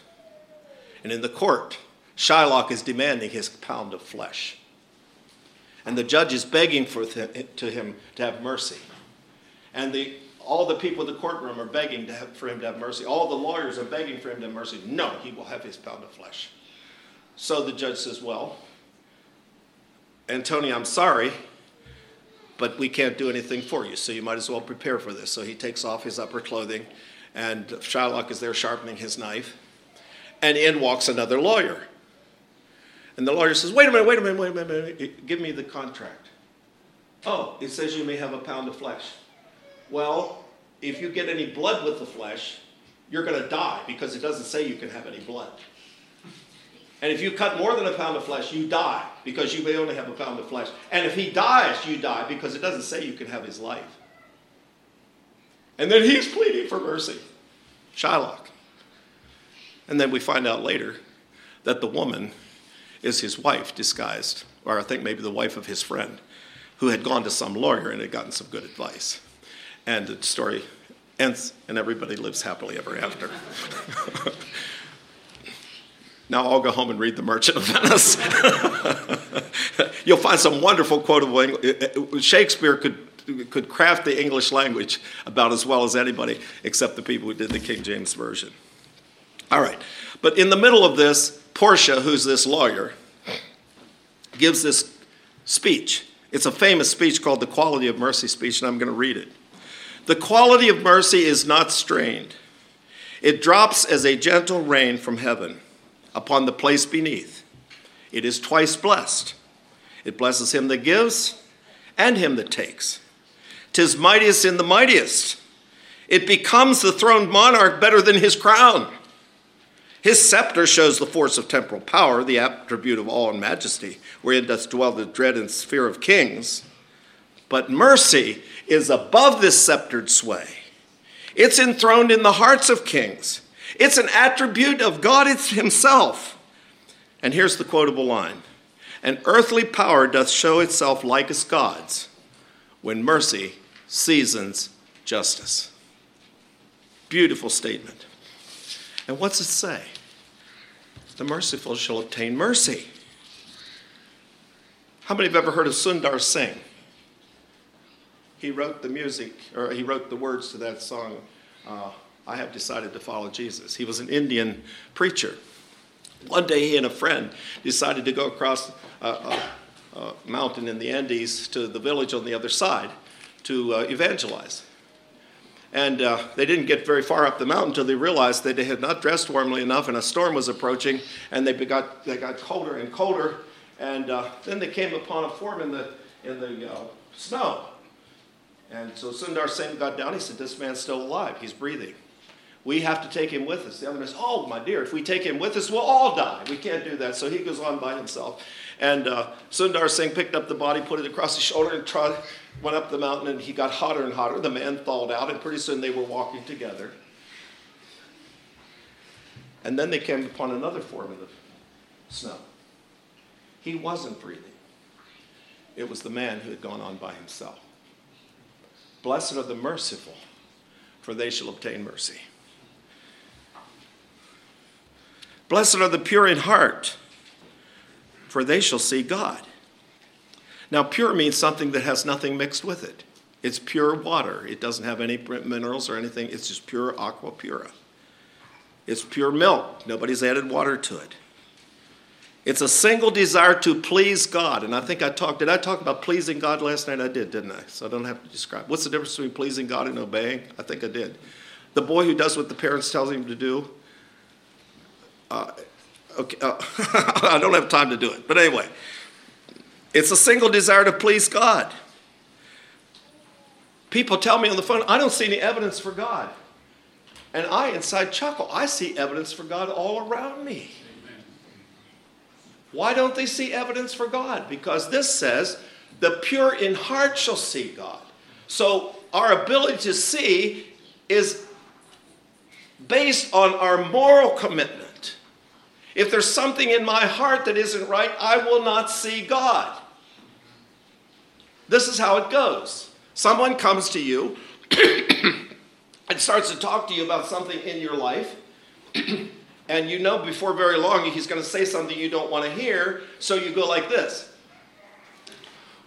And in the court, Shylock is demanding his pound of flesh. And the judge is begging for th- to him to have mercy. And the, all the people in the courtroom are begging have, for him to have mercy. All the lawyers are begging for him to have mercy. No, he will have his pound of flesh. So the judge says, Well, Antonio, I'm sorry, but we can't do anything for you, so you might as well prepare for this. So he takes off his upper clothing, and Shylock is there sharpening his knife, and in walks another lawyer. And the lawyer says, Wait a minute, wait a minute, wait a minute, give me the contract. Oh, it says you may have a pound of flesh. Well, if you get any blood with the flesh, you're going to die because it doesn't say you can have any blood. And if you cut more than a pound of flesh, you die because you may only have a pound of flesh. And if he dies, you die because it doesn't say you can have his life. And then he's pleading for mercy. Shylock. And then we find out later that the woman is his wife disguised, or I think maybe the wife of his friend, who had gone to some lawyer and had gotten some good advice. And the story ends, and everybody lives happily ever after. now I'll go home and read The Merchant of Venice. You'll find some wonderful quotable English. Eh, eh, Shakespeare could could craft the English language about as well as anybody, except the people who did the King James Version. All right. But in the middle of this, Portia, who's this lawyer, gives this speech. It's a famous speech called the Quality of Mercy speech, and I'm going to read it. The quality of mercy is not strained, it drops as a gentle rain from heaven upon the place beneath. It is twice blessed. It blesses him that gives and him that takes. Tis mightiest in the mightiest. It becomes the throned monarch better than his crown. His scepter shows the force of temporal power, the attribute of awe and majesty, wherein doth dwell the dread and fear of kings. But mercy is above this sceptered sway. It's enthroned in the hearts of kings. It's an attribute of God it's Himself. And here's the quotable line An earthly power doth show itself like as God's when mercy seasons justice. Beautiful statement. And what's it say? The merciful shall obtain mercy. How many have ever heard of Sundar Singh? He wrote the music, or he wrote the words to that song, uh, I Have Decided to Follow Jesus. He was an Indian preacher. One day he and a friend decided to go across a, a, a mountain in the Andes to the village on the other side to uh, evangelize. And uh, they didn't get very far up the mountain until they realized that they had not dressed warmly enough and a storm was approaching, and they got, they got colder and colder. And uh, then they came upon a form in the, in the uh, snow. And so Sundar Singh got down. He said, This man's still alive. He's breathing. We have to take him with us. The other man says, Oh, my dear, if we take him with us, we'll all die. We can't do that. So he goes on by himself. And uh, Sundar Singh picked up the body, put it across his shoulder, and trod, went up the mountain. And he got hotter and hotter. The man thawed out, and pretty soon they were walking together. And then they came upon another form of the snow. He wasn't breathing, it was the man who had gone on by himself. Blessed are the merciful, for they shall obtain mercy. Blessed are the pure in heart, for they shall see God. Now, pure means something that has nothing mixed with it. It's pure water. It doesn't have any minerals or anything. It's just pure aqua pura. It's pure milk. Nobody's added water to it. It's a single desire to please God. And I think I talked, did I talk about pleasing God last night? I did, didn't I? So I don't have to describe. What's the difference between pleasing God and obeying? I think I did. The boy who does what the parents tell him to do. Uh, okay, uh, I don't have time to do it. But anyway, it's a single desire to please God. People tell me on the phone, I don't see any evidence for God. And I inside chuckle. I see evidence for God all around me. Why don't they see evidence for God? Because this says, the pure in heart shall see God. So our ability to see is based on our moral commitment. If there's something in my heart that isn't right, I will not see God. This is how it goes. Someone comes to you and starts to talk to you about something in your life. and you know before very long he's going to say something you don't want to hear, so you go like this.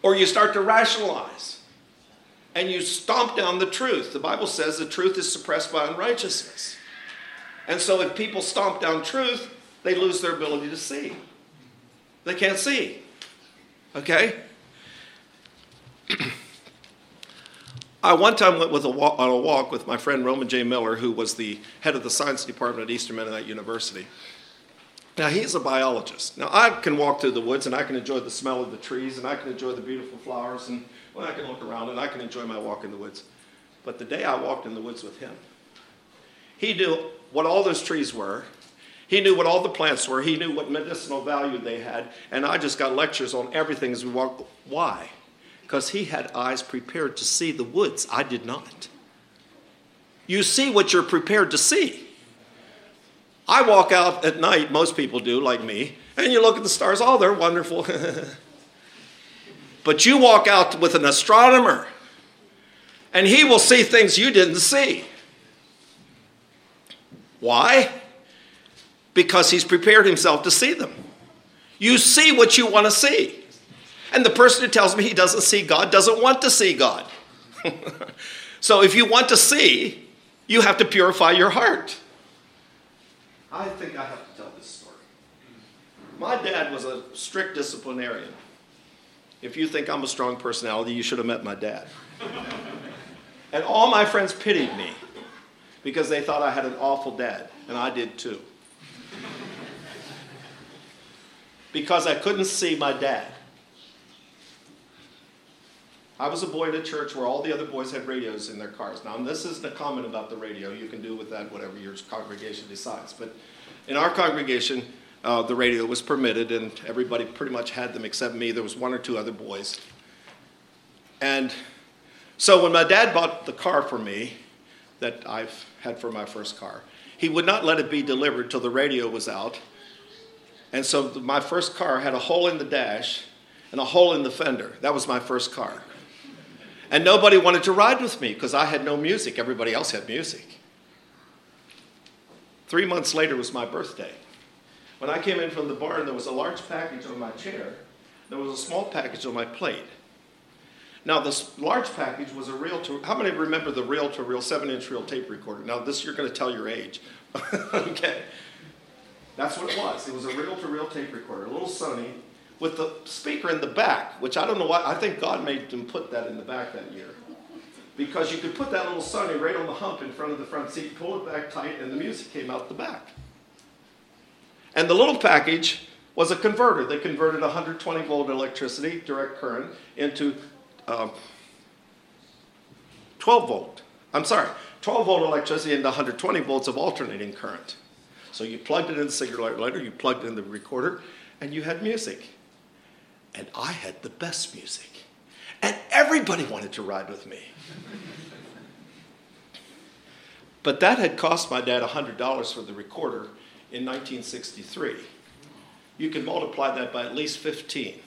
Or you start to rationalize and you stomp down the truth. The Bible says the truth is suppressed by unrighteousness. And so if people stomp down truth, they lose their ability to see. They can't see. Okay? I one time went a walk, on a walk with my friend Roman J. Miller, who was the head of the science department at Eastern Mennonite University. Now, he's a biologist. Now, I can walk through the woods and I can enjoy the smell of the trees and I can enjoy the beautiful flowers and well, I can look around and I can enjoy my walk in the woods. But the day I walked in the woods with him, he knew what all those trees were. He knew what all the plants were. He knew what medicinal value they had. And I just got lectures on everything as we walked. Why? Because he had eyes prepared to see the woods. I did not. You see what you're prepared to see. I walk out at night, most people do, like me, and you look at the stars, oh, they're wonderful. but you walk out with an astronomer, and he will see things you didn't see. Why? Because he's prepared himself to see them. You see what you want to see. And the person who tells me he doesn't see God doesn't want to see God. so if you want to see, you have to purify your heart. I think I have to tell this story. My dad was a strict disciplinarian. If you think I'm a strong personality, you should have met my dad. and all my friends pitied me because they thought I had an awful dad, and I did too. because I couldn't see my dad. I was a boy in a church where all the other boys had radios in their cars. Now, this isn't a comment about the radio. You can do with that whatever your congregation decides. But in our congregation, uh, the radio was permitted, and everybody pretty much had them except me. There was one or two other boys. And so when my dad bought the car for me that I've had for my first car, he would not let it be delivered till the radio was out. And so my first car had a hole in the dash and a hole in the fender. That was my first car. And nobody wanted to ride with me because I had no music. Everybody else had music. Three months later was my birthday. When I came in from the barn, there was a large package on my chair. There was a small package on my plate. Now, this large package was a reel to, how many remember the reel to reel, seven inch reel tape recorder? Now, this you're going to tell your age. okay. That's what it was. It was a reel to reel tape recorder, a little Sony with the speaker in the back, which I don't know why, I think God made them put that in the back that year. Because you could put that little Sony right on the hump in front of the front seat, pull it back tight, and the music came out the back. And the little package was a converter. They converted 120 volt electricity, direct current, into um, 12 volt. I'm sorry, 12 volt electricity into 120 volts of alternating current. So you plugged it in the cigarette lighter, you plugged in the recorder, and you had music and I had the best music. And everybody wanted to ride with me. but that had cost my dad $100 for the recorder in 1963. You can multiply that by at least 15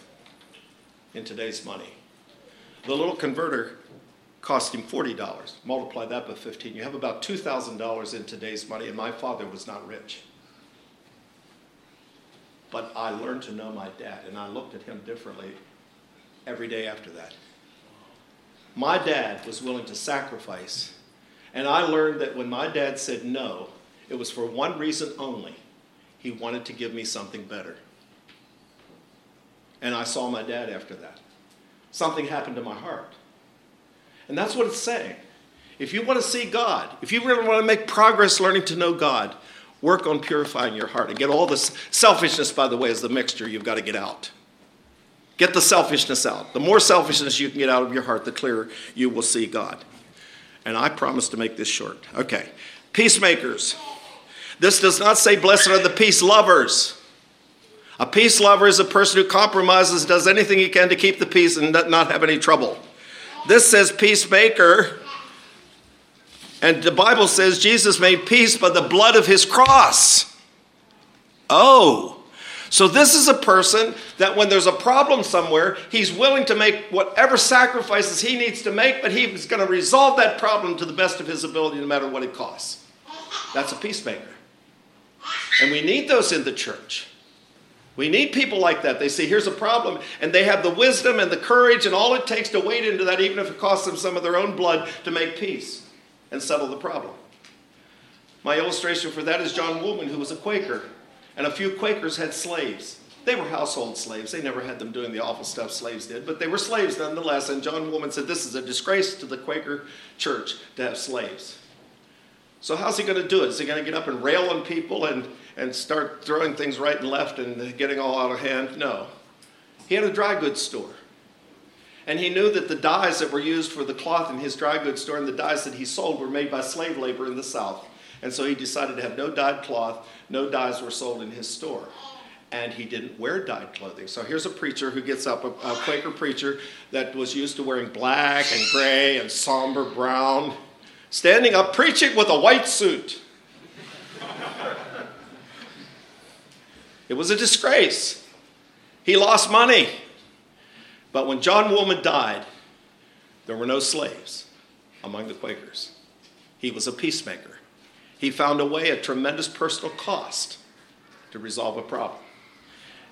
in today's money. The little converter cost him $40. Multiply that by 15. You have about $2,000 in today's money, and my father was not rich. But I learned to know my dad, and I looked at him differently every day after that. My dad was willing to sacrifice, and I learned that when my dad said no, it was for one reason only he wanted to give me something better. And I saw my dad after that. Something happened to my heart. And that's what it's saying. If you want to see God, if you really want to make progress learning to know God, Work on purifying your heart and get all this selfishness, by the way, is the mixture you've got to get out. Get the selfishness out. The more selfishness you can get out of your heart, the clearer you will see God. And I promise to make this short. Okay. Peacemakers. This does not say, blessed are the peace lovers. A peace lover is a person who compromises, does anything he can to keep the peace and not have any trouble. This says peacemaker and the Bible says Jesus made peace by the blood of his cross. Oh, so this is a person that when there's a problem somewhere, he's willing to make whatever sacrifices he needs to make, but he's going to resolve that problem to the best of his ability no matter what it costs. That's a peacemaker. And we need those in the church. We need people like that. They say, here's a problem, and they have the wisdom and the courage and all it takes to wade into that, even if it costs them some of their own blood, to make peace and settle the problem. My illustration for that is John Woolman, who was a Quaker, and a few Quakers had slaves. They were household slaves. They never had them doing the awful stuff slaves did, but they were slaves nonetheless. And John Woolman said, This is a disgrace to the Quaker church to have slaves. So, how's he going to do it? Is he going to get up and rail on people and, and start throwing things right and left and getting all out of hand? No. He had a dry goods store. And he knew that the dyes that were used for the cloth in his dry goods store and the dyes that he sold were made by slave labor in the South. And so he decided to have no dyed cloth, no dyes were sold in his store. And he didn't wear dyed clothing. So here's a preacher who gets up, a, a Quaker preacher that was used to wearing black and gray and somber brown, standing up preaching with a white suit. It was a disgrace. He lost money. But when John Woolman died, there were no slaves among the Quakers. He was a peacemaker. He found a way at tremendous personal cost to resolve a problem.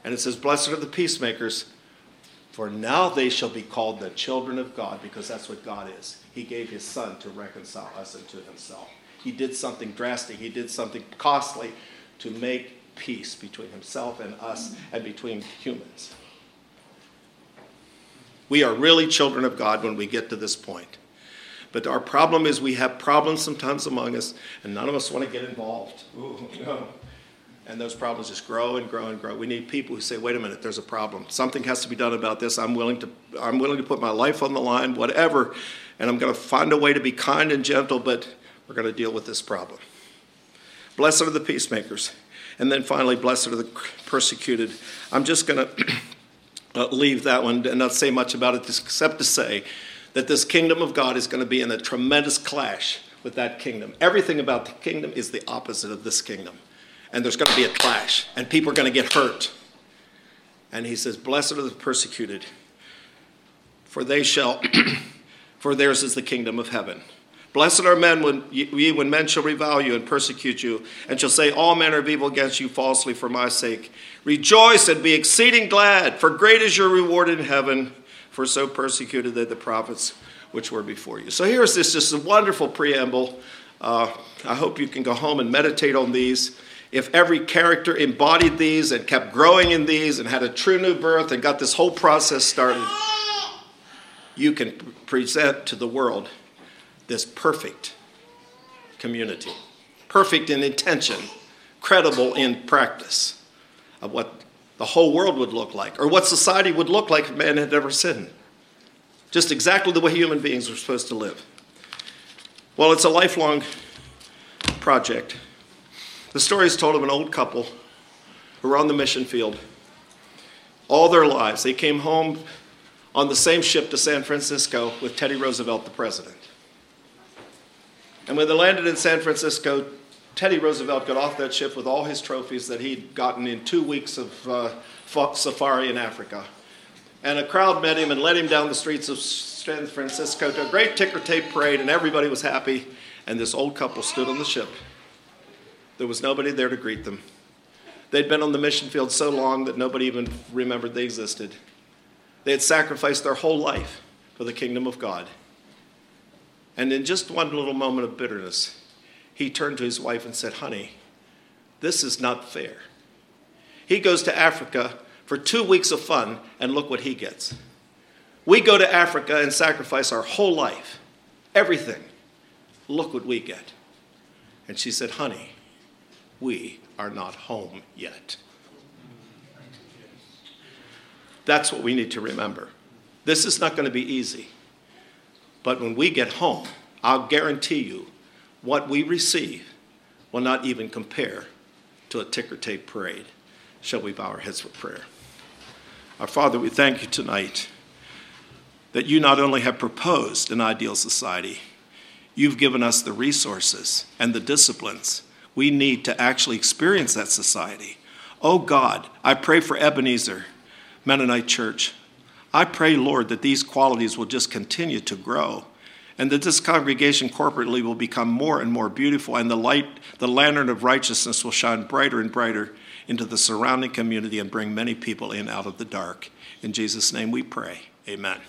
And it says, Blessed are the peacemakers, for now they shall be called the children of God, because that's what God is. He gave his son to reconcile us unto himself. He did something drastic, he did something costly to make peace between himself and us and between humans. We are really children of God when we get to this point. But our problem is we have problems sometimes among us, and none of us want to get involved. Ooh, no. And those problems just grow and grow and grow. We need people who say, wait a minute, there's a problem. Something has to be done about this. I'm willing to, I'm willing to put my life on the line, whatever, and I'm going to find a way to be kind and gentle, but we're going to deal with this problem. Blessed are the peacemakers. And then finally, blessed are the persecuted. I'm just going to uh, leave that one and not say much about it, except to say that this kingdom of God is going to be in a tremendous clash with that kingdom. Everything about the kingdom is the opposite of this kingdom. And there's going to be a clash, and people are going to get hurt. And he says, Blessed are the persecuted, for they shall, for theirs is the kingdom of heaven. Blessed are men when ye when men shall revile you and persecute you, and shall say all manner of evil against you falsely for my sake. Rejoice and be exceeding glad, for great is your reward in heaven, for so persecuted they the prophets which were before you. So here's this just a wonderful preamble. Uh, I hope you can go home and meditate on these. If every character embodied these and kept growing in these and had a true new birth and got this whole process started, you can present to the world this perfect community, perfect in intention, credible in practice of what the whole world would look like, or what society would look like if man had never sinned. Just exactly the way human beings are supposed to live. Well, it's a lifelong project. The story is told of an old couple who were on the mission field all their lives. They came home on the same ship to San Francisco with Teddy Roosevelt, the president. And when they landed in San Francisco, Teddy Roosevelt got off that ship with all his trophies that he'd gotten in two weeks of uh, safari in Africa. And a crowd met him and led him down the streets of San Francisco to a great ticker tape parade, and everybody was happy. And this old couple stood on the ship. There was nobody there to greet them. They'd been on the mission field so long that nobody even remembered they existed. They had sacrificed their whole life for the kingdom of God. And in just one little moment of bitterness, he turned to his wife and said, Honey, this is not fair. He goes to Africa for two weeks of fun, and look what he gets. We go to Africa and sacrifice our whole life, everything. Look what we get. And she said, Honey, we are not home yet. That's what we need to remember. This is not going to be easy. But when we get home, I'll guarantee you what we receive will not even compare to a ticker tape parade. Shall we bow our heads for prayer? Our Father, we thank you tonight that you not only have proposed an ideal society, you've given us the resources and the disciplines we need to actually experience that society. Oh God, I pray for Ebenezer Mennonite Church. I pray, Lord, that these qualities will just continue to grow and that this congregation corporately will become more and more beautiful and the light the lantern of righteousness will shine brighter and brighter into the surrounding community and bring many people in out of the dark. In jesus name we pray. Amen